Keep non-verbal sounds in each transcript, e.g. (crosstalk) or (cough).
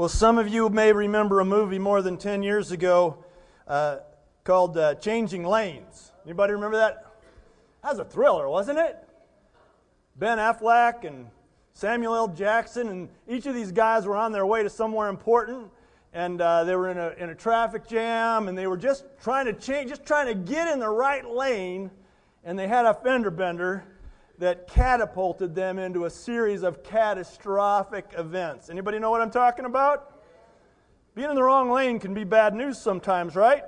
Well, some of you may remember a movie more than 10 years ago uh, called uh, Changing Lanes. Anybody remember that? That was a thriller, wasn't it? Ben Affleck and Samuel L. Jackson, and each of these guys were on their way to somewhere important, and uh, they were in a, in a traffic jam, and they were just trying to change, just trying to get in the right lane, and they had a fender bender that catapulted them into a series of catastrophic events. Anybody know what I'm talking about? Being in the wrong lane can be bad news sometimes, right?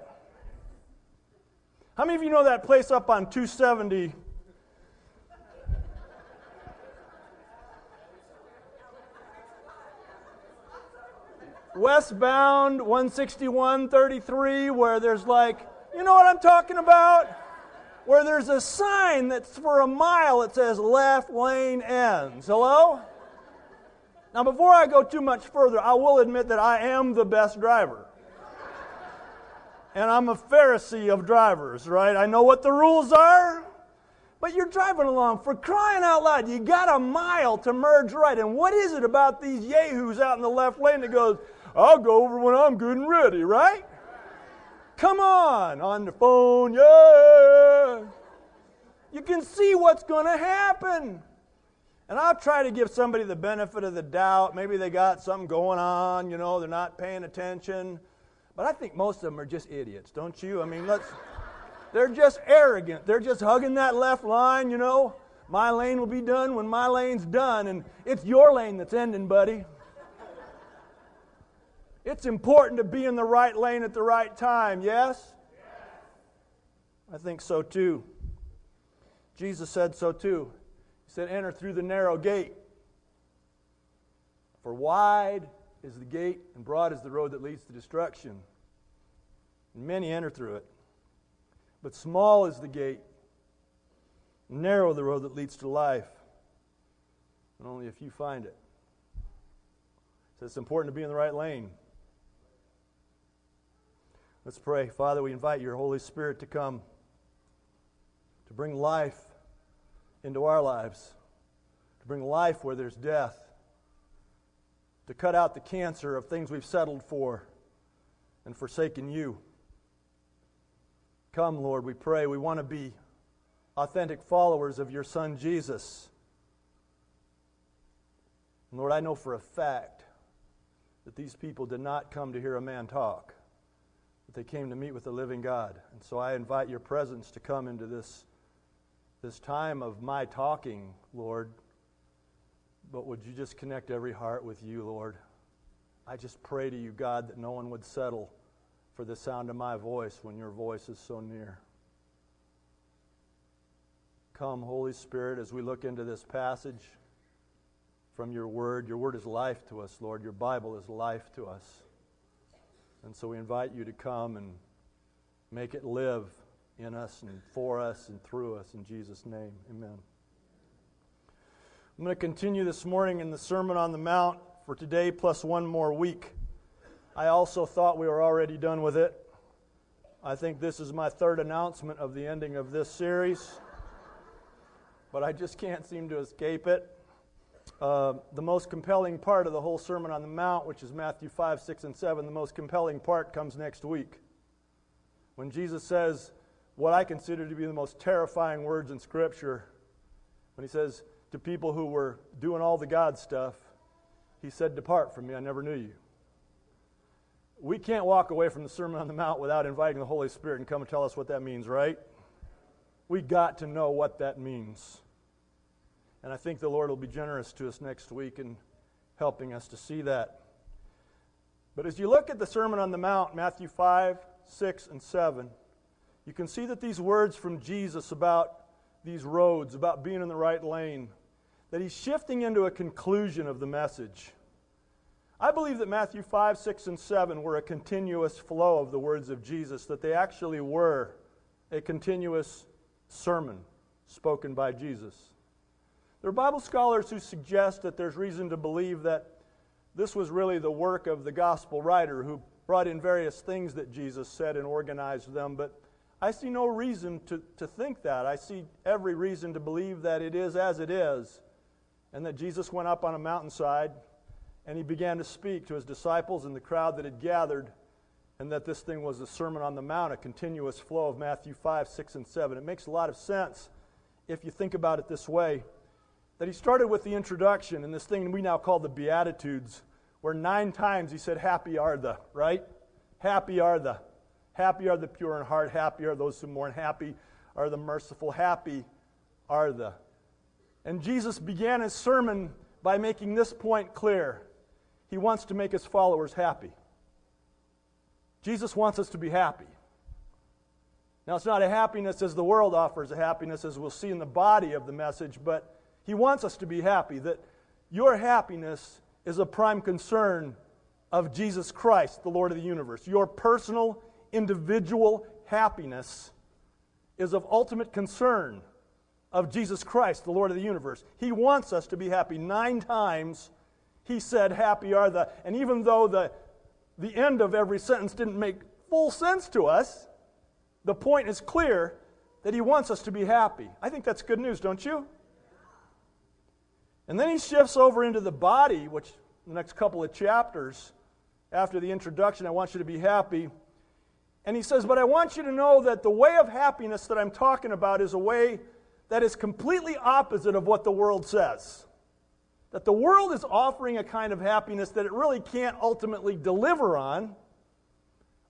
How many of you know that place up on 270? Westbound 16133, where there's like, you know what I'm talking about? Where there's a sign that's for a mile that says left lane ends. Hello? Now, before I go too much further, I will admit that I am the best driver. And I'm a Pharisee of drivers, right? I know what the rules are, but you're driving along for crying out loud. You got a mile to merge right. And what is it about these yahoos out in the left lane that goes, I'll go over when I'm good and ready, right? Come on, on the phone, yeah. You can see what's going to happen. And I'll try to give somebody the benefit of the doubt. Maybe they got something going on, you know, they're not paying attention. But I think most of them are just idiots, don't you? I mean, let's. They're just arrogant. They're just hugging that left line, you know. My lane will be done when my lane's done, and it's your lane that's ending, buddy. It's important to be in the right lane at the right time, yes? I think so too. Jesus said so too. He said, Enter through the narrow gate. For wide is the gate, and broad is the road that leads to destruction. And many enter through it. But small is the gate, narrow the road that leads to life, and only a few find it. So it's important to be in the right lane. Let's pray. Father, we invite your Holy Spirit to come to bring life into our lives, to bring life where there's death, to cut out the cancer of things we've settled for and forsaken you. Come, Lord, we pray. We want to be authentic followers of your Son, Jesus. Lord, I know for a fact that these people did not come to hear a man talk but they came to meet with the living God. And so I invite your presence to come into this, this time of my talking, Lord. But would you just connect every heart with you, Lord? I just pray to you, God, that no one would settle for the sound of my voice when your voice is so near. Come, Holy Spirit, as we look into this passage from your word. Your word is life to us, Lord. Your Bible is life to us. And so we invite you to come and make it live in us and for us and through us. In Jesus' name, amen. I'm going to continue this morning in the Sermon on the Mount for today plus one more week. I also thought we were already done with it. I think this is my third announcement of the ending of this series, but I just can't seem to escape it. Uh, the most compelling part of the whole Sermon on the Mount, which is Matthew 5, 6, and 7, the most compelling part comes next week. When Jesus says what I consider to be the most terrifying words in Scripture, when he says to people who were doing all the God stuff, he said, Depart from me, I never knew you. We can't walk away from the Sermon on the Mount without inviting the Holy Spirit and come and tell us what that means, right? We got to know what that means. And I think the Lord will be generous to us next week in helping us to see that. But as you look at the Sermon on the Mount, Matthew 5, 6, and 7, you can see that these words from Jesus about these roads, about being in the right lane, that he's shifting into a conclusion of the message. I believe that Matthew 5, 6, and 7 were a continuous flow of the words of Jesus, that they actually were a continuous sermon spoken by Jesus. There are Bible scholars who suggest that there's reason to believe that this was really the work of the gospel writer who brought in various things that Jesus said and organized them, but I see no reason to, to think that. I see every reason to believe that it is as it is, and that Jesus went up on a mountainside and he began to speak to his disciples and the crowd that had gathered, and that this thing was the Sermon on the Mount, a continuous flow of Matthew 5, 6, and 7. It makes a lot of sense if you think about it this way that he started with the introduction and this thing we now call the Beatitudes, where nine times he said, Happy are the, right? Happy are the. Happy are the pure in heart. Happy are those who mourn. Happy are the merciful. Happy are the. And Jesus began his sermon by making this point clear. He wants to make his followers happy. Jesus wants us to be happy. Now, it's not a happiness as the world offers a happiness, as we'll see in the body of the message, but he wants us to be happy, that your happiness is a prime concern of Jesus Christ, the Lord of the universe. Your personal, individual happiness is of ultimate concern of Jesus Christ, the Lord of the universe. He wants us to be happy. Nine times he said, Happy are the. And even though the, the end of every sentence didn't make full sense to us, the point is clear that he wants us to be happy. I think that's good news, don't you? And then he shifts over into the body, which the next couple of chapters after the introduction, I want you to be happy. And he says, But I want you to know that the way of happiness that I'm talking about is a way that is completely opposite of what the world says. That the world is offering a kind of happiness that it really can't ultimately deliver on.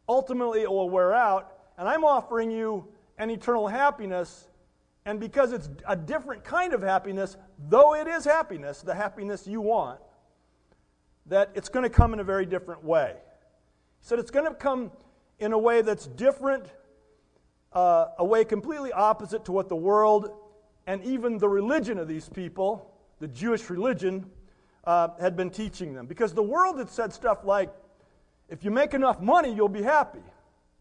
Ultimately, it will wear out. And I'm offering you an eternal happiness and because it's a different kind of happiness, though it is happiness, the happiness you want, that it's going to come in a very different way. He said it's going to come in a way that's different, uh, a way completely opposite to what the world and even the religion of these people, the Jewish religion, uh, had been teaching them. Because the world had said stuff like, if you make enough money, you'll be happy.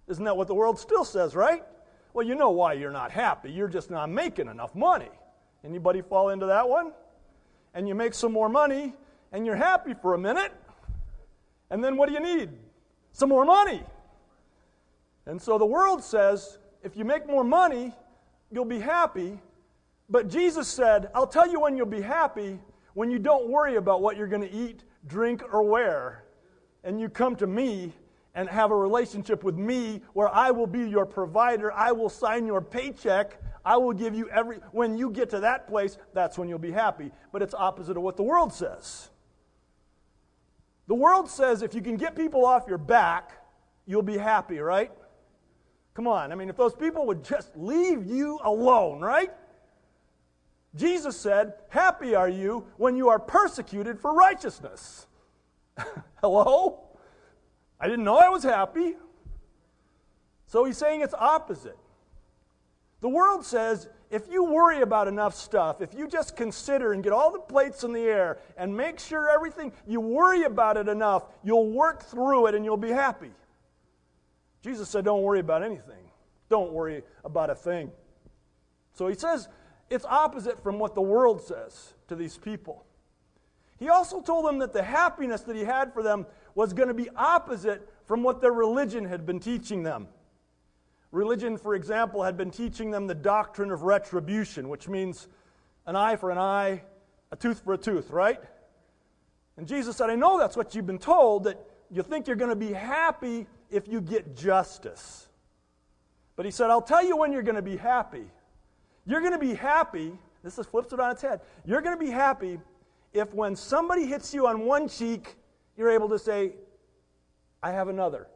Isn't that what the world still says, right? Well, you know why you're not happy. You're just not making enough money. Anybody fall into that one? And you make some more money and you're happy for a minute. And then what do you need? Some more money. And so the world says if you make more money, you'll be happy. But Jesus said, I'll tell you when you'll be happy when you don't worry about what you're going to eat, drink, or wear. And you come to me and have a relationship with me where I will be your provider. I will sign your paycheck. I will give you every. When you get to that place, that's when you'll be happy. But it's opposite of what the world says. The world says if you can get people off your back, you'll be happy, right? Come on. I mean, if those people would just leave you alone, right? Jesus said, Happy are you when you are persecuted for righteousness. (laughs) Hello? I didn't know I was happy. So he's saying it's opposite. The world says if you worry about enough stuff, if you just consider and get all the plates in the air and make sure everything, you worry about it enough, you'll work through it and you'll be happy. Jesus said, Don't worry about anything. Don't worry about a thing. So he says it's opposite from what the world says to these people. He also told them that the happiness that he had for them was going to be opposite from what their religion had been teaching them. Religion, for example, had been teaching them the doctrine of retribution, which means an eye for an eye, a tooth for a tooth, right? And Jesus said, I know that's what you've been told, that you think you're going to be happy if you get justice. But he said, I'll tell you when you're going to be happy. You're going to be happy, this is flips it on its head. You're going to be happy if when somebody hits you on one cheek, you're able to say, I have another.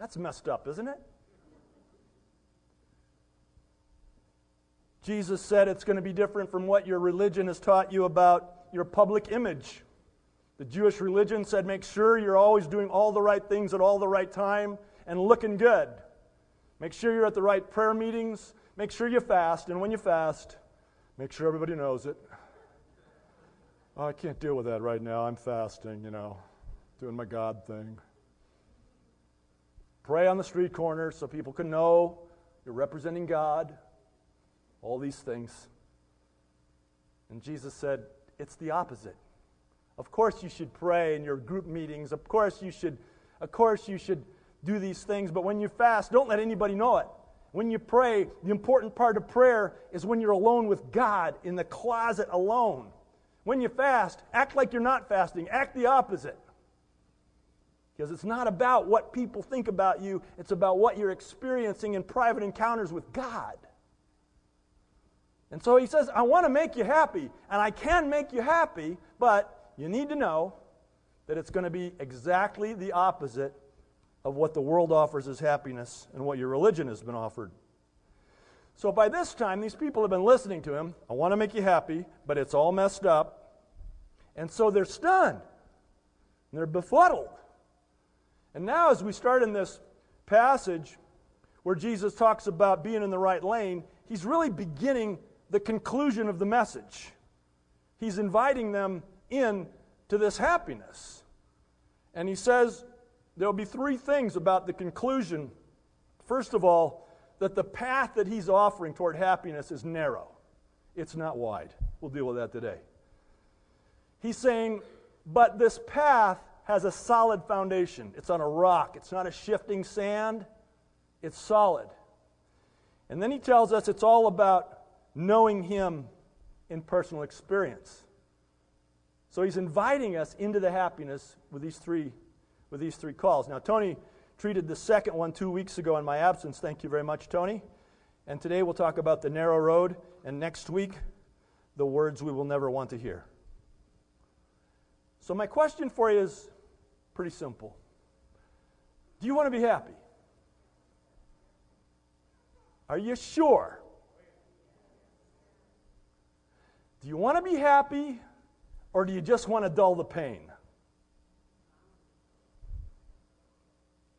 That's messed up, isn't it? Jesus said it's going to be different from what your religion has taught you about your public image. The Jewish religion said make sure you're always doing all the right things at all the right time and looking good. Make sure you're at the right prayer meetings. Make sure you fast. And when you fast, make sure everybody knows it. Oh, I can't deal with that right now. I'm fasting, you know, doing my God thing. Pray on the street corner so people can know you're representing God. All these things. And Jesus said, it's the opposite. Of course you should pray in your group meetings. Of course you should of course you should do these things, but when you fast, don't let anybody know it. When you pray, the important part of prayer is when you're alone with God in the closet alone When you fast, act like you're not fasting, act the opposite. Because it's not about what people think about you, it's about what you're experiencing in private encounters with God. And so he says, I want to make you happy, and I can make you happy, but you need to know that it's going to be exactly the opposite of what the world offers as happiness and what your religion has been offered. So by this time, these people have been listening to him. I want to make you happy, but it's all messed up. And so they're stunned. And they're befuddled. And now, as we start in this passage where Jesus talks about being in the right lane, he's really beginning the conclusion of the message. He's inviting them in to this happiness. And he says there'll be three things about the conclusion. First of all, that the path that he's offering toward happiness is narrow, it's not wide. We'll deal with that today. He's saying, but this path has a solid foundation. It's on a rock, it's not a shifting sand, it's solid. And then he tells us it's all about knowing him in personal experience. So he's inviting us into the happiness with these three, with these three calls. Now, Tony treated the second one two weeks ago in my absence. Thank you very much, Tony. And today we'll talk about the narrow road, and next week, the words we will never want to hear. So, my question for you is pretty simple Do you want to be happy? Are you sure? Do you want to be happy or do you just want to dull the pain?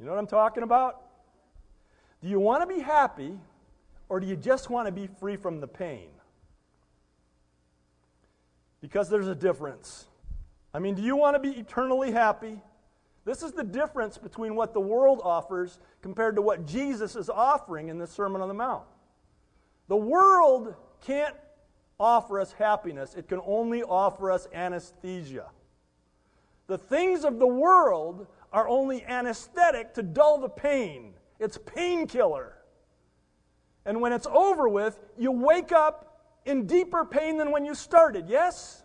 You know what I'm talking about? Do you want to be happy or do you just want to be free from the pain? Because there's a difference. I mean, do you want to be eternally happy? This is the difference between what the world offers compared to what Jesus is offering in the Sermon on the Mount. The world can't offer us happiness, it can only offer us anesthesia. The things of the world are only anesthetic to dull the pain, it's painkiller. And when it's over with, you wake up in deeper pain than when you started, yes?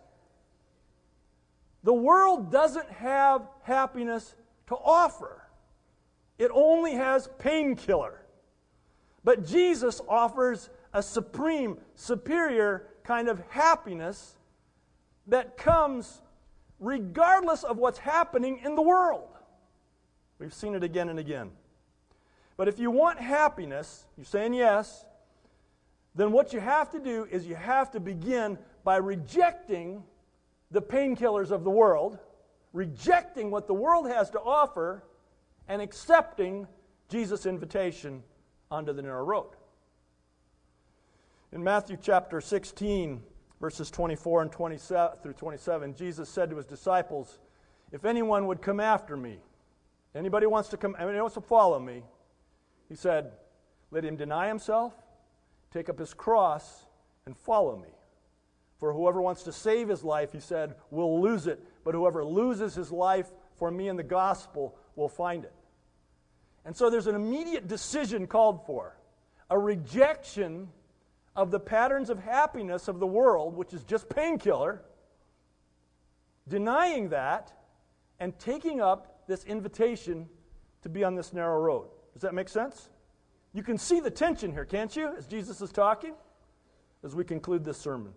The world doesn't have happiness to offer, it only has painkiller. But Jesus offers a supreme, superior kind of happiness that comes regardless of what's happening in the world. We've seen it again and again. But if you want happiness, you're saying yes, then what you have to do is you have to begin by rejecting the painkillers of the world, rejecting what the world has to offer, and accepting Jesus' invitation onto the narrow road. In Matthew chapter 16, verses 24 and 27 through 27, Jesus said to his disciples, If anyone would come after me, anybody wants to come, anyone wants to follow me, he said, Let him deny himself, take up his cross, and follow me. For whoever wants to save his life, he said, will lose it. But whoever loses his life for me and the gospel will find it. And so there's an immediate decision called for a rejection of the patterns of happiness of the world, which is just painkiller, denying that, and taking up this invitation to be on this narrow road. Does that make sense? You can see the tension here, can't you, as Jesus is talking, as we conclude this sermon.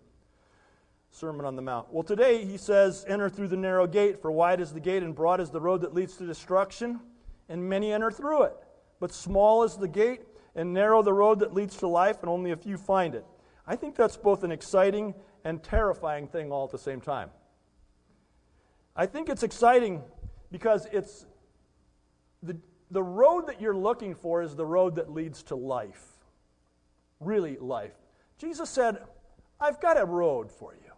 Sermon on the Mount. Well, today he says, Enter through the narrow gate, for wide is the gate and broad is the road that leads to destruction, and many enter through it. But small is the gate and narrow the road that leads to life, and only a few find it. I think that's both an exciting and terrifying thing all at the same time. I think it's exciting because it's the, the road that you're looking for is the road that leads to life. Really, life. Jesus said, I've got a road for you,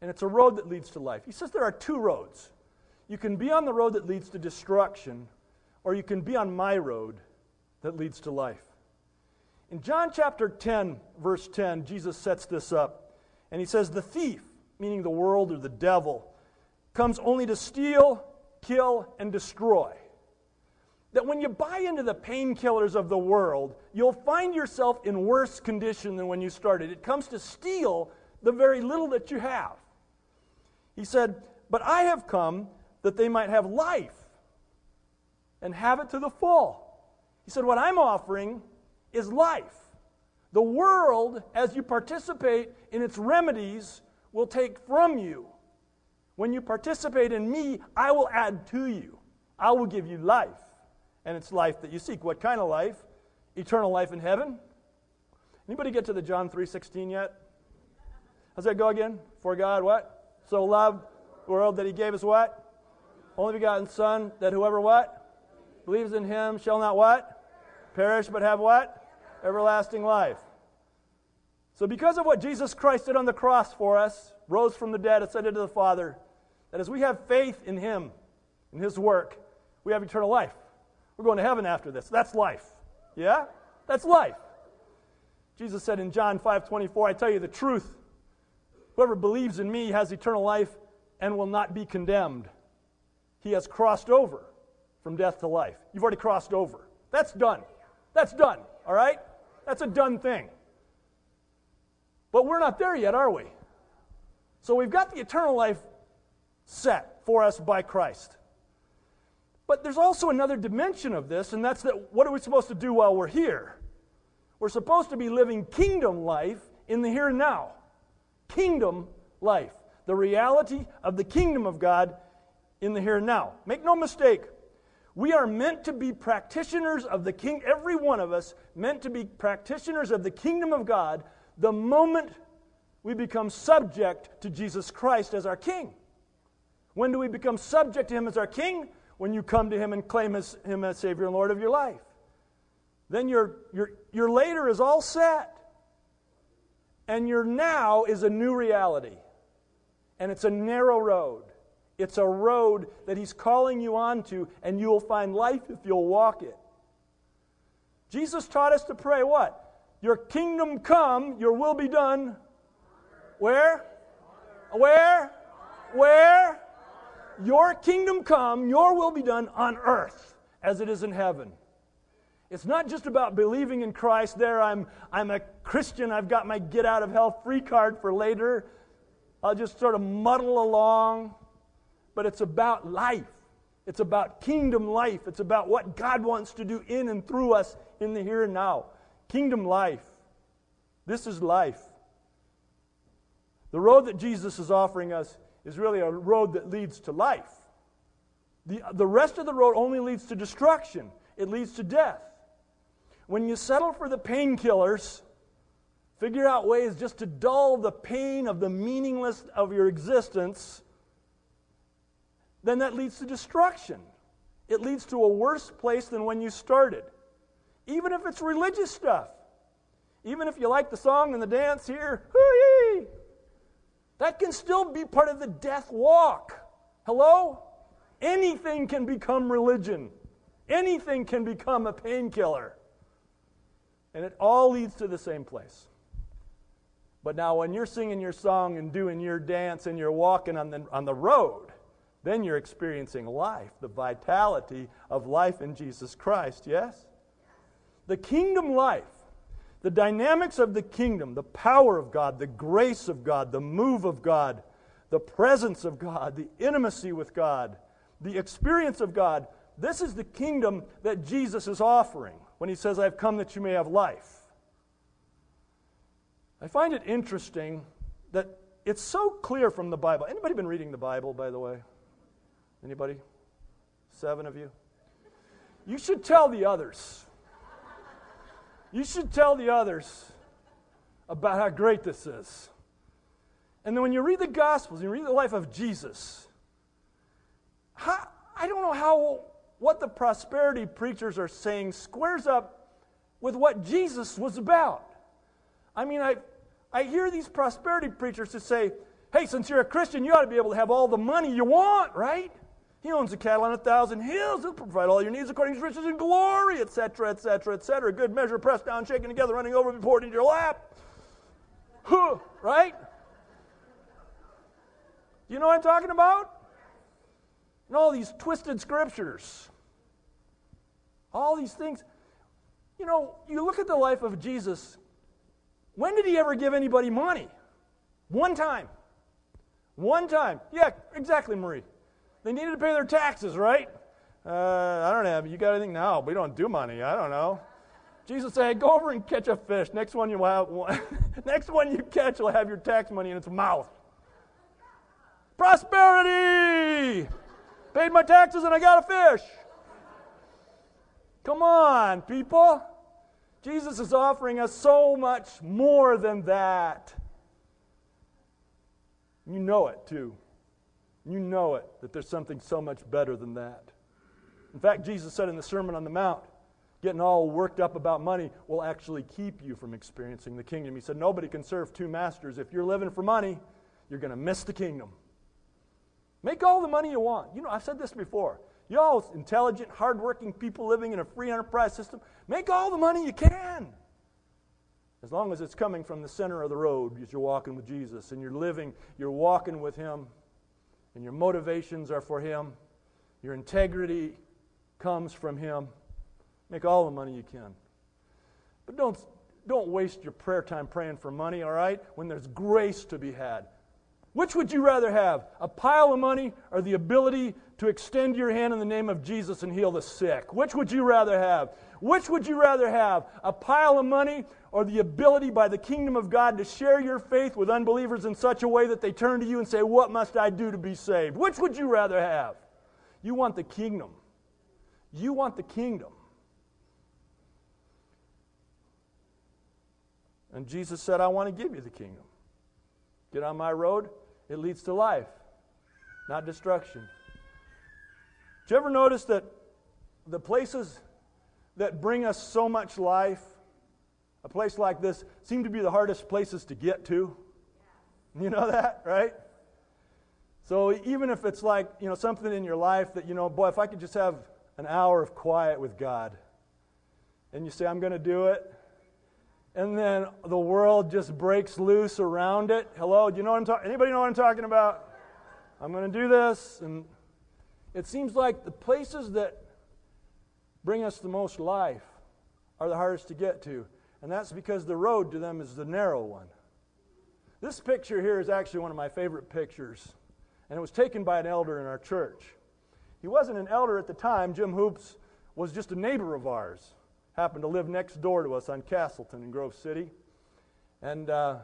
and it's a road that leads to life. He says there are two roads. You can be on the road that leads to destruction, or you can be on my road that leads to life. In John chapter 10, verse 10, Jesus sets this up. And he says, The thief, meaning the world or the devil, comes only to steal, kill, and destroy. That when you buy into the painkillers of the world, you'll find yourself in worse condition than when you started. It comes to steal the very little that you have. He said, But I have come that they might have life and have it to the full. He said, What I'm offering is life. The world, as you participate in its remedies, will take from you. When you participate in me, I will add to you. I will give you life. And it's life that you seek. What kind of life? Eternal life in heaven. Anybody get to the John 3:16 yet? How's that go again? For God what? So loved the world that he gave us what? Only begotten Son, that whoever what? Believes in him shall not what? Perish, but have what? Everlasting life. So, because of what Jesus Christ did on the cross for us, rose from the dead, ascended to the Father, that as we have faith in him, in his work, we have eternal life. We're going to heaven after this. That's life. Yeah? That's life. Jesus said in John 5 24, I tell you the truth. Whoever believes in me has eternal life and will not be condemned. He has crossed over from death to life. You've already crossed over. That's done. That's done. All right? That's a done thing. But we're not there yet, are we? So we've got the eternal life set for us by Christ. But there's also another dimension of this, and that's that what are we supposed to do while we're here? We're supposed to be living kingdom life in the here and now. Kingdom life. The reality of the kingdom of God in the here and now. Make no mistake, we are meant to be practitioners of the king, every one of us meant to be practitioners of the kingdom of God the moment we become subject to Jesus Christ as our king. When do we become subject to him as our king? When you come to him and claim his, him as Savior and Lord of your life. Then your, your, your later is all set. And your now is a new reality. And it's a narrow road. It's a road that He's calling you onto, and you'll find life if you'll walk it. Jesus taught us to pray what? Your kingdom come, your will be done. Where? Where? Where? Your kingdom come, your will be done on earth as it is in heaven. It's not just about believing in Christ. There, I'm, I'm a Christian. I've got my get out of hell free card for later. I'll just sort of muddle along. But it's about life. It's about kingdom life. It's about what God wants to do in and through us in the here and now. Kingdom life. This is life. The road that Jesus is offering us is really a road that leads to life. The, the rest of the road only leads to destruction, it leads to death. When you settle for the painkillers, figure out ways just to dull the pain of the meaningless of your existence, then that leads to destruction. It leads to a worse place than when you started. Even if it's religious stuff. Even if you like the song and the dance here, (laughs) that can still be part of the death walk. Hello? Anything can become religion. Anything can become a painkiller. And it all leads to the same place. But now, when you're singing your song and doing your dance and you're walking on the, on the road, then you're experiencing life, the vitality of life in Jesus Christ, yes? The kingdom life, the dynamics of the kingdom, the power of God, the grace of God, the move of God, the presence of God, the intimacy with God, the experience of God, this is the kingdom that Jesus is offering when he says, I've come that you may have life. I find it interesting that it's so clear from the Bible. Anybody been reading the Bible, by the way? Anybody? Seven of you? You should tell the others. You should tell the others about how great this is. And then when you read the Gospels, you read the life of Jesus, how, I don't know how what the prosperity preachers are saying squares up with what Jesus was about. I mean, I, I hear these prosperity preachers to say, hey, since you're a Christian, you ought to be able to have all the money you want, right? He owns the cattle on a thousand hills. He'll provide all your needs according to his riches and glory, etc., etc., etc. Good measure, pressed down, shaken together, running over, and poured into your lap. Right? You know what I'm talking about? And all these twisted scriptures. All these things. You know, you look at the life of Jesus. When did he ever give anybody money? One time. One time. Yeah, exactly, Marie. They needed to pay their taxes, right? Uh, I don't have. You got anything? No, we don't do money. I don't know. Jesus said, "Go over and catch a fish. Next one you have, one, (laughs) next one you catch will have your tax money in its mouth." Prosperity. Paid my taxes and I got a fish. Come on, people. Jesus is offering us so much more than that. You know it too. You know it that there's something so much better than that. In fact, Jesus said in the Sermon on the Mount, getting all worked up about money will actually keep you from experiencing the kingdom. He said, Nobody can serve two masters. If you're living for money, you're going to miss the kingdom. Make all the money you want. You know, I've said this before. You all intelligent, hardworking people living in a free enterprise system, make all the money you can. As long as it's coming from the center of the road as you're walking with Jesus and you're living, you're walking with Him, and your motivations are for Him, your integrity comes from Him. Make all the money you can. But don't, don't waste your prayer time praying for money, all right? When there's grace to be had. Which would you rather have? A pile of money or the ability to extend your hand in the name of Jesus and heal the sick? Which would you rather have? Which would you rather have? A pile of money or the ability by the kingdom of God to share your faith with unbelievers in such a way that they turn to you and say, What must I do to be saved? Which would you rather have? You want the kingdom. You want the kingdom. And Jesus said, I want to give you the kingdom. Get on my road, it leads to life, not destruction. Did you ever notice that the places that bring us so much life, a place like this, seem to be the hardest places to get to? You know that, right? So even if it's like, you know, something in your life that, you know, boy, if I could just have an hour of quiet with God, and you say, I'm going to do it, and then the world just breaks loose around it. Hello, do you know what I'm talking? Anybody know what I'm talking about? I'm going to do this, and it seems like the places that bring us the most life are the hardest to get to, and that's because the road to them is the narrow one. This picture here is actually one of my favorite pictures, and it was taken by an elder in our church. He wasn't an elder at the time. Jim Hoops was just a neighbor of ours happened to live next door to us on Castleton in Grove City. And uh,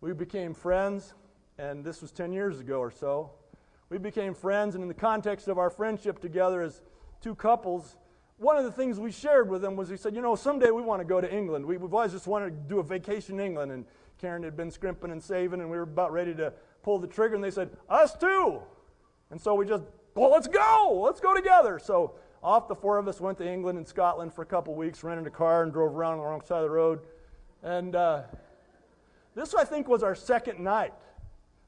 we became friends, and this was 10 years ago or so. We became friends, and in the context of our friendship together as two couples, one of the things we shared with him was he said, You know, someday we want to go to England. We, have always just wanted to do a vacation in England. And Karen had been scrimping and saving, and we were about ready to pull the trigger, and they said, Us too. And so we just, Well, let's go. Let's go together. So off the four of us went to England and Scotland for a couple weeks, rented a car, and drove around on the wrong side of the road. And uh, this, I think, was our second night.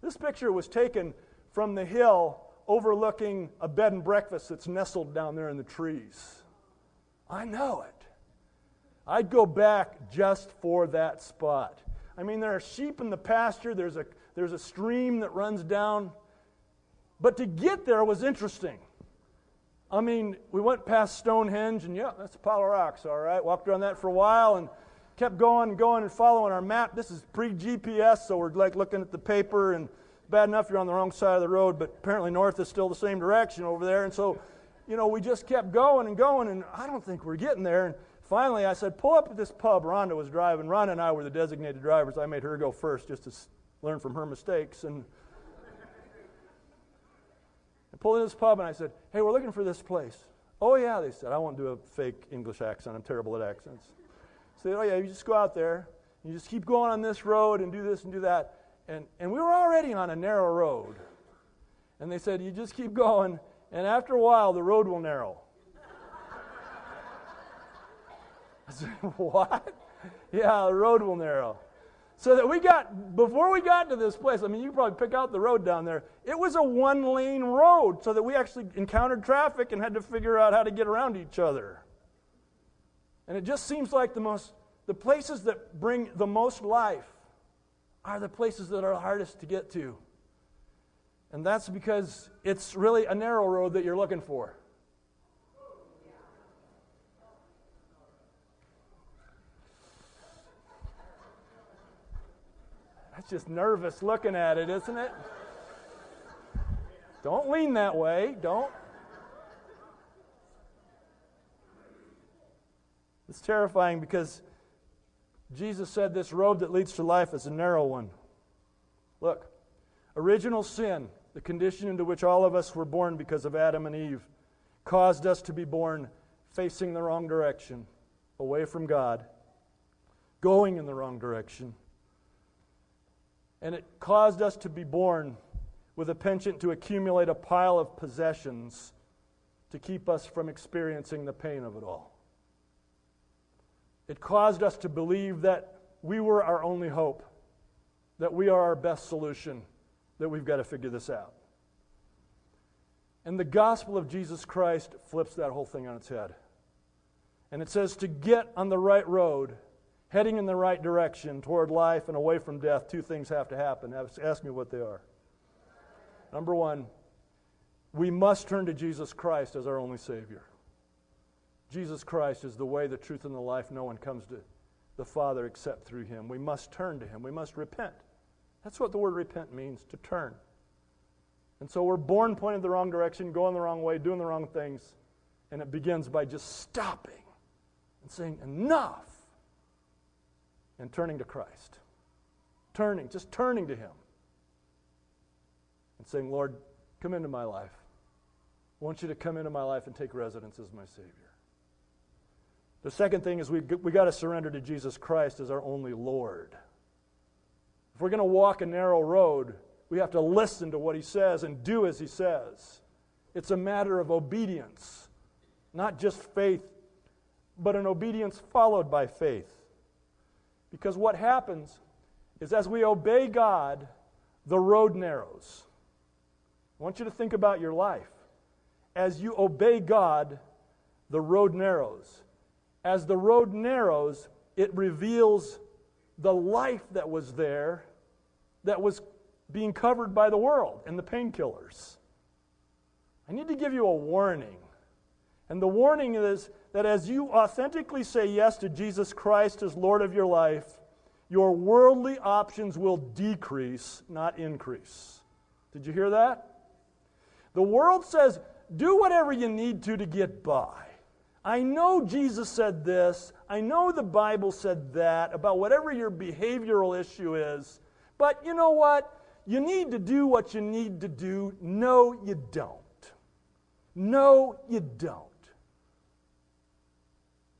This picture was taken from the hill overlooking a bed and breakfast that's nestled down there in the trees. I know it. I'd go back just for that spot. I mean, there are sheep in the pasture, there's a, there's a stream that runs down. But to get there was interesting. I mean, we went past Stonehenge, and yeah, that's a pile of rocks, all right. Walked around that for a while and kept going and going and following our map. This is pre GPS, so we're like looking at the paper, and bad enough you're on the wrong side of the road, but apparently north is still the same direction over there. And so, you know, we just kept going and going, and I don't think we're getting there. And finally, I said, pull up at this pub. Rhonda was driving. Rhonda and I were the designated drivers. I made her go first just to learn from her mistakes. And pulled in this pub and I said, Hey, we're looking for this place. Oh, yeah, they said. I won't do a fake English accent. I'm terrible at accents. So, oh, yeah, you just go out there. You just keep going on this road and do this and do that. And, and we were already on a narrow road. And they said, You just keep going, and after a while, the road will narrow. (laughs) I said, What? Yeah, the road will narrow. So that we got, before we got to this place, I mean, you probably pick out the road down there. It was a one lane road, so that we actually encountered traffic and had to figure out how to get around each other. And it just seems like the most, the places that bring the most life are the places that are hardest to get to. And that's because it's really a narrow road that you're looking for. That's just nervous looking at it, isn't it? Don't lean that way. Don't. It's terrifying because Jesus said this road that leads to life is a narrow one. Look, original sin, the condition into which all of us were born because of Adam and Eve, caused us to be born facing the wrong direction, away from God, going in the wrong direction. And it caused us to be born with a penchant to accumulate a pile of possessions to keep us from experiencing the pain of it all. It caused us to believe that we were our only hope, that we are our best solution, that we've got to figure this out. And the gospel of Jesus Christ flips that whole thing on its head. And it says to get on the right road, heading in the right direction toward life and away from death, two things have to happen. Ask me what they are. Number one, we must turn to Jesus Christ as our only Savior. Jesus Christ is the way, the truth, and the life. No one comes to the Father except through Him. We must turn to Him. We must repent. That's what the word repent means to turn. And so we're born pointed the wrong direction, going the wrong way, doing the wrong things. And it begins by just stopping and saying, enough, and turning to Christ. Turning, just turning to Him and saying, Lord, come into my life. I want you to come into my life and take residence as my Savior. The second thing is we we got to surrender to Jesus Christ as our only Lord. If we're going to walk a narrow road, we have to listen to what He says and do as He says. It's a matter of obedience, not just faith, but an obedience followed by faith. Because what happens is as we obey God, the road narrows. I want you to think about your life. As you obey God, the road narrows. As the road narrows, it reveals the life that was there that was being covered by the world and the painkillers. I need to give you a warning. And the warning is that as you authentically say yes to Jesus Christ as Lord of your life, your worldly options will decrease, not increase. Did you hear that? The world says, do whatever you need to to get by. I know Jesus said this. I know the Bible said that about whatever your behavioral issue is. But you know what? You need to do what you need to do. No, you don't. No, you don't.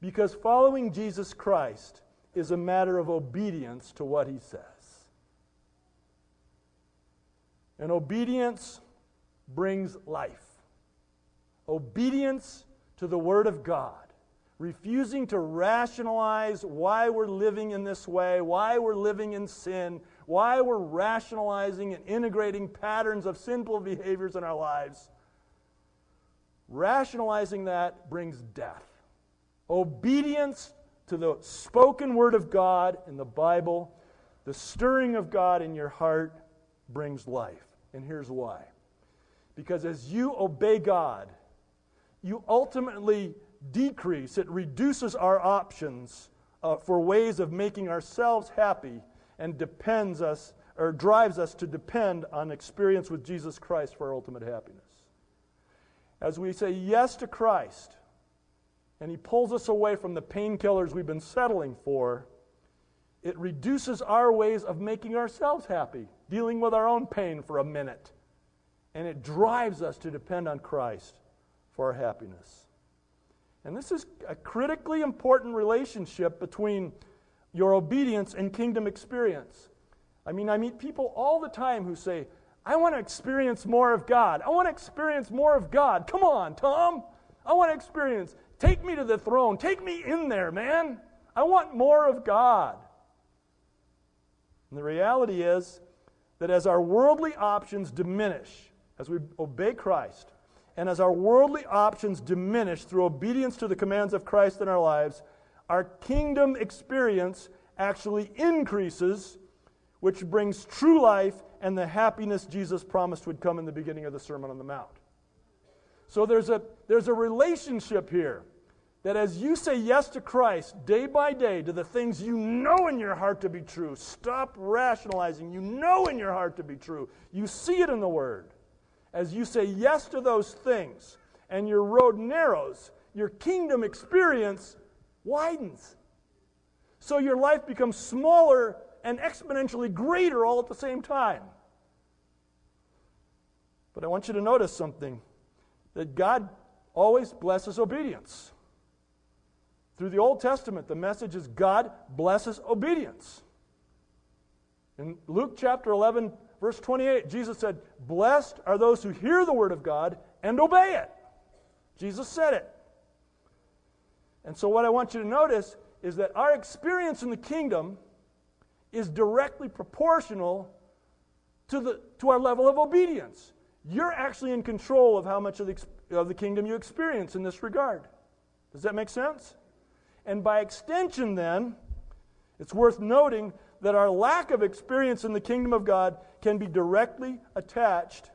Because following Jesus Christ is a matter of obedience to what he says. And obedience brings life. Obedience to the Word of God. Refusing to rationalize why we're living in this way, why we're living in sin, why we're rationalizing and integrating patterns of sinful behaviors in our lives. Rationalizing that brings death. Obedience to the spoken Word of God in the Bible, the stirring of God in your heart brings life. And here's why because as you obey God, you ultimately decrease, it reduces our options uh, for ways of making ourselves happy and depends us or drives us to depend on experience with Jesus Christ for our ultimate happiness. As we say yes to Christ, and He pulls us away from the painkillers we've been settling for, it reduces our ways of making ourselves happy, dealing with our own pain for a minute and it drives us to depend on Christ for our happiness. And this is a critically important relationship between your obedience and kingdom experience. I mean, I meet people all the time who say, I want to experience more of God. I want to experience more of God. Come on, Tom. I want to experience. Take me to the throne. Take me in there, man. I want more of God. And the reality is that as our worldly options diminish, as we obey Christ, and as our worldly options diminish through obedience to the commands of Christ in our lives, our kingdom experience actually increases, which brings true life and the happiness Jesus promised would come in the beginning of the Sermon on the Mount. So there's a, there's a relationship here that as you say yes to Christ day by day to the things you know in your heart to be true, stop rationalizing. You know in your heart to be true. You see it in the Word. as you say yes to those things and your road narrows, your kingdom experience widens. So your life becomes smaller and exponentially greater all at the same time. But I want you to notice something that God always blesses obedience. Through the Old Testament, the message is God blesses obedience. In Luke chapter 11, verse 28, Jesus said, Blessed are those who hear the word of God and obey it. Jesus said it. And so, what I want you to notice is that our experience in the kingdom is directly proportional to, the, to our level of obedience. You're actually in control of how much of the, of the kingdom you experience in this regard. Does that make sense? And by extension, then, it's worth noting that our lack of experience in the kingdom of God can be directly attached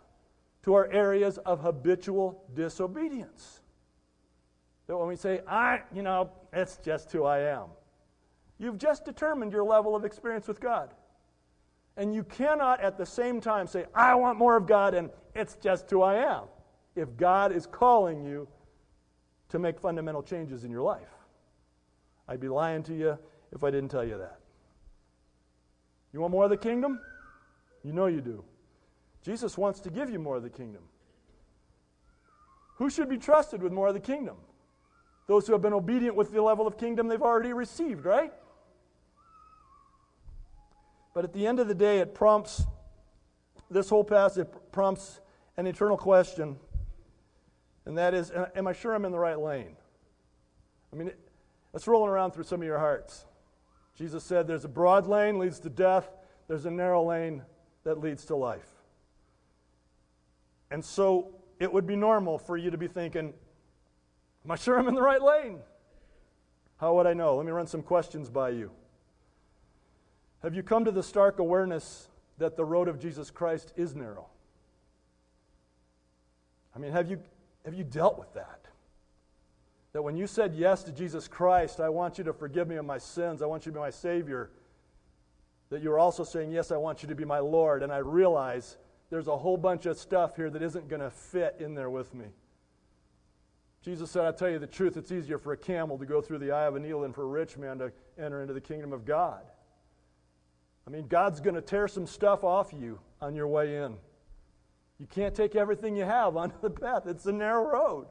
to our areas of habitual disobedience. That when we say, I, you know, it's just who I am, you've just determined your level of experience with God. And you cannot at the same time say, I want more of God and it's just who I am. If God is calling you to make fundamental changes in your life, I'd be lying to you if I didn't tell you that. You want more of the kingdom? You know you do. Jesus wants to give you more of the kingdom. Who should be trusted with more of the kingdom? Those who have been obedient with the level of kingdom they've already received, right? But at the end of the day, it prompts, this whole passage prompts an eternal question, and that is Am I sure I'm in the right lane? I mean, that's rolling around through some of your hearts. Jesus said there's a broad lane leads to death, there's a narrow lane that leads to life. And so it would be normal for you to be thinking, Am I sure I'm in the right lane? How would I know? Let me run some questions by you. Have you come to the stark awareness that the road of Jesus Christ is narrow? I mean, have you, have you dealt with that? That when you said yes to Jesus Christ, I want you to forgive me of my sins, I want you to be my Savior, that you're also saying, Yes, I want you to be my Lord, and I realize there's a whole bunch of stuff here that isn't going to fit in there with me. Jesus said, I tell you the truth, it's easier for a camel to go through the eye of a needle than for a rich man to enter into the kingdom of God. I mean, God's going to tear some stuff off you on your way in. You can't take everything you have (laughs) onto the path, it's a narrow road.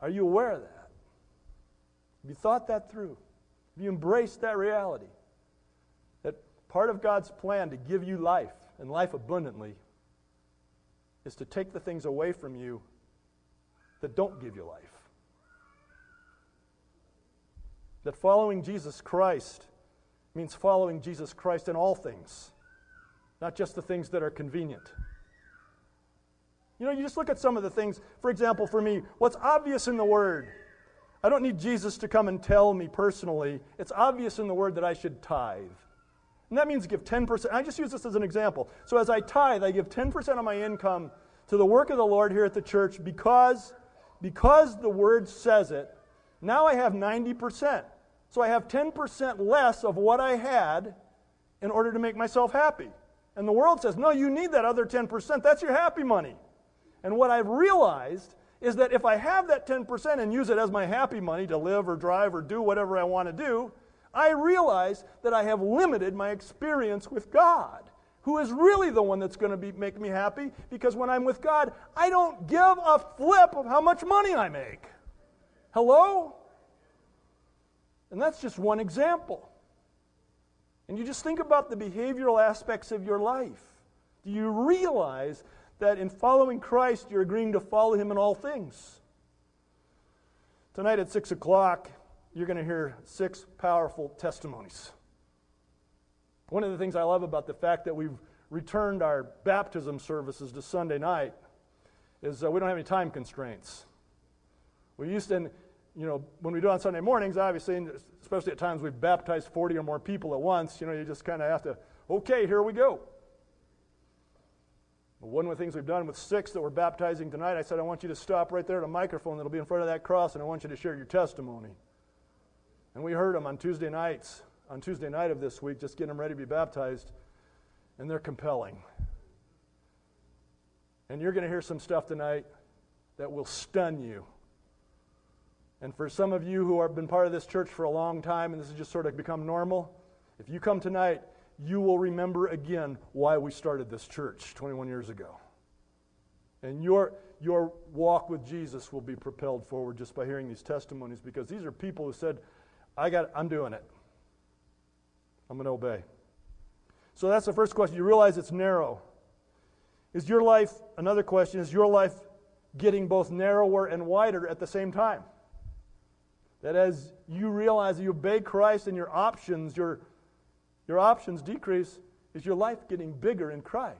Are you aware of that? Have you thought that through? Have you embraced that reality? That part of God's plan to give you life and life abundantly is to take the things away from you that don't give you life. That following Jesus Christ means following Jesus Christ in all things, not just the things that are convenient. You know, you just look at some of the things, for example, for me, what's obvious in the Word. I don't need Jesus to come and tell me personally. It's obvious in the Word that I should tithe. And that means give 10%. I just use this as an example. So as I tithe, I give 10% of my income to the work of the Lord here at the church because, because the word says it. Now I have 90%. So I have 10% less of what I had in order to make myself happy. And the world says, no, you need that other 10%. That's your happy money. And what I've realized is that if I have that 10% and use it as my happy money to live or drive or do whatever I want to do, I realize that I have limited my experience with God, who is really the one that's going to be, make me happy, because when I'm with God, I don't give a flip of how much money I make. Hello? And that's just one example. And you just think about the behavioral aspects of your life. Do you realize that in following Christ, you're agreeing to follow him in all things? Tonight at 6 o'clock, you're going to hear six powerful testimonies. One of the things I love about the fact that we've returned our baptism services to Sunday night is uh, we don't have any time constraints. We used to, you know, when we do on Sunday mornings, obviously, especially at times we've baptized 40 or more people at once, you know, you just kind of have to, okay, here we go. One of the things we've done with six that we're baptizing tonight, I said, I want you to stop right there at a microphone that'll be in front of that cross, and I want you to share your testimony. And we heard them on Tuesday nights, on Tuesday night of this week, just getting them ready to be baptized, and they're compelling. And you're going to hear some stuff tonight that will stun you. And for some of you who have been part of this church for a long time and this has just sort of become normal, if you come tonight, you will remember again why we started this church 21 years ago. And your, your walk with Jesus will be propelled forward just by hearing these testimonies because these are people who said, I got I'm doing it. I'm going to obey. So that's the first question. You realize it's narrow. Is your life, another question, is your life getting both narrower and wider at the same time? That as you realize that you obey Christ and your options, your, your options decrease, is your life getting bigger in Christ?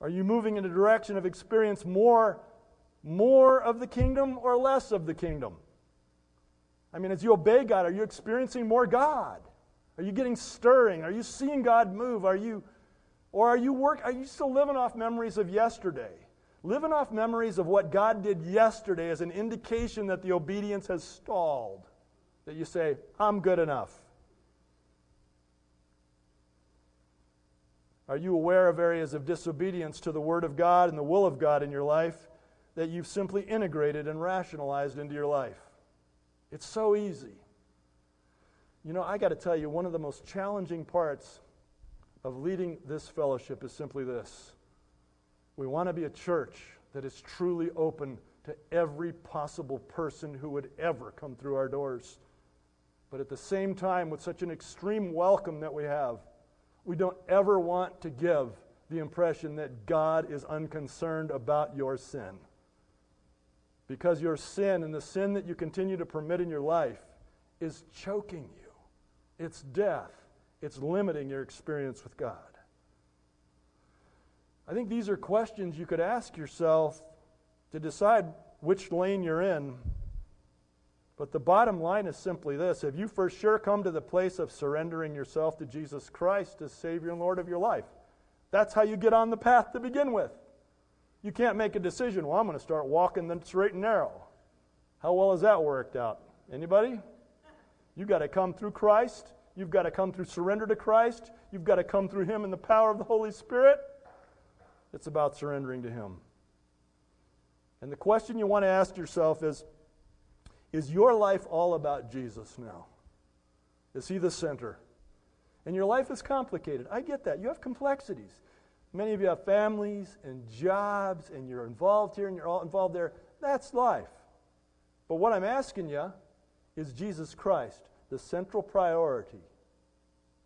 Are you moving in a direction of experience more, more of the kingdom or less of the kingdom? I mean, as you obey God, are you experiencing more God? Are you getting stirring? Are you seeing God move? Are you, or are you work? Are you still living off memories of yesterday? Living off memories of what God did yesterday is an indication that the obedience has stalled. That you say, I'm good enough. Are you aware of areas of disobedience to the Word of God and the will of God in your life that you've simply integrated and rationalized into your life? It's so easy. You know, I got to tell you, one of the most challenging parts of leading this fellowship is simply this we want to be a church that is truly open to every possible person who would ever come through our doors. But at the same time, with such an extreme welcome that we have, we don't ever want to give the impression that God is unconcerned about your sin. Because your sin and the sin that you continue to permit in your life is choking you, it's death, it's limiting your experience with God. I think these are questions you could ask yourself to decide which lane you're in. But the bottom line is simply this Have you for sure come to the place of surrendering yourself to Jesus Christ as Savior and Lord of your life? That's how you get on the path to begin with. You can't make a decision, well, I'm going to start walking the straight and narrow. How well has that worked out? Anybody? You've got to come through Christ. You've got to come through surrender to Christ. You've got to come through Him in the power of the Holy Spirit. It's about surrendering to Him. And the question you want to ask yourself is Is your life all about Jesus now? Is He the center? And your life is complicated. I get that. You have complexities. Many of you have families and jobs, and you're involved here and you're all involved there. That's life. But what I'm asking you is Jesus Christ the central priority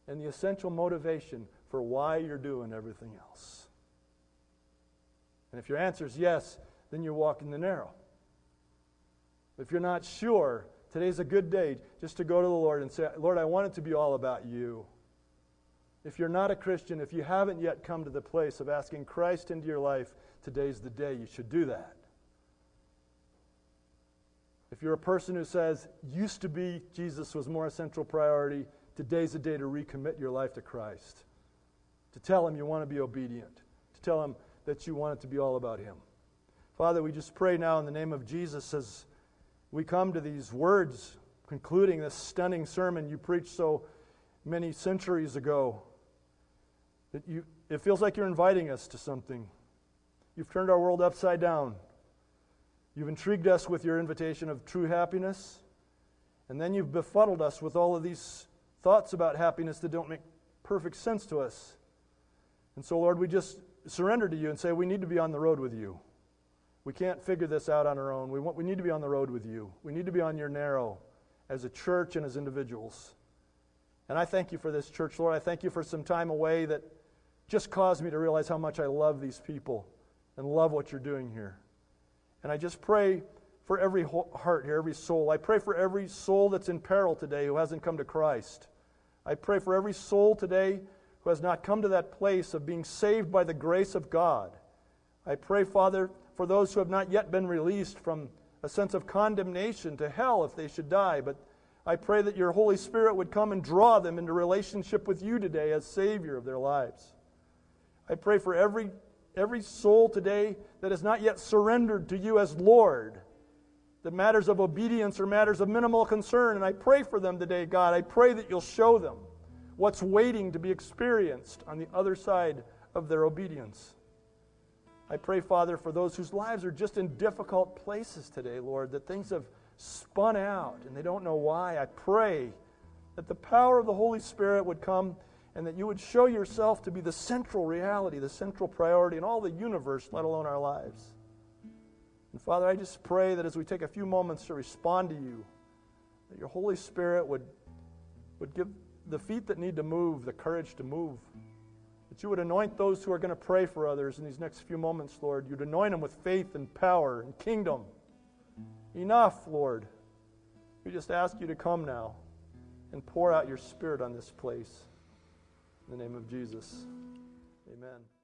and the essential motivation for why you're doing everything else? And if your answer is yes, then you're walking the narrow. If you're not sure, today's a good day just to go to the Lord and say, Lord, I want it to be all about you. If you're not a Christian, if you haven't yet come to the place of asking Christ into your life, today's the day you should do that. If you're a person who says, used to be Jesus was more a central priority, today's the day to recommit your life to Christ. To tell him you want to be obedient. To tell him, that you want it to be all about Him. Father, we just pray now in the name of Jesus as we come to these words concluding this stunning sermon you preached so many centuries ago that you, it feels like you're inviting us to something. You've turned our world upside down. You've intrigued us with your invitation of true happiness, and then you've befuddled us with all of these thoughts about happiness that don't make perfect sense to us. And so, Lord, we just surrender to you and say, We need to be on the road with you. We can't figure this out on our own. We, want, we need to be on the road with you. We need to be on your narrow as a church and as individuals. And I thank you for this church, Lord. I thank you for some time away that just caused me to realize how much I love these people and love what you're doing here. And I just pray for every heart here, every soul. I pray for every soul that's in peril today who hasn't come to Christ. I pray for every soul today who has not come to that place of being saved by the grace of God. I pray, Father, for those who have not yet been released from a sense of condemnation to hell if they should die, but I pray that your Holy Spirit would come and draw them into relationship with you today as Savior of their lives. I pray for every, every soul today that has not yet surrendered to you as Lord, that matters of obedience are matters of minimal concern, and I pray for them today, God. I pray that you'll show them what's waiting to be experienced on the other side of their obedience. I pray, Father, for those whose lives are just in difficult places today, Lord, that things have spun out and they don't know why. I pray that the power of the Holy Spirit would come and that you would show yourself to be the central reality, the central priority in all the universe, let alone our lives. And Father, I just pray that as we take a few moments to respond to you, that your Holy Spirit would, would give the feet that need to move the courage to move. That you would anoint those who are going to pray for others in these next few moments, Lord. You'd anoint them with faith and power and kingdom. Enough, Lord. We just ask you to come now and pour out your Spirit on this place. In the name of Jesus. Amen.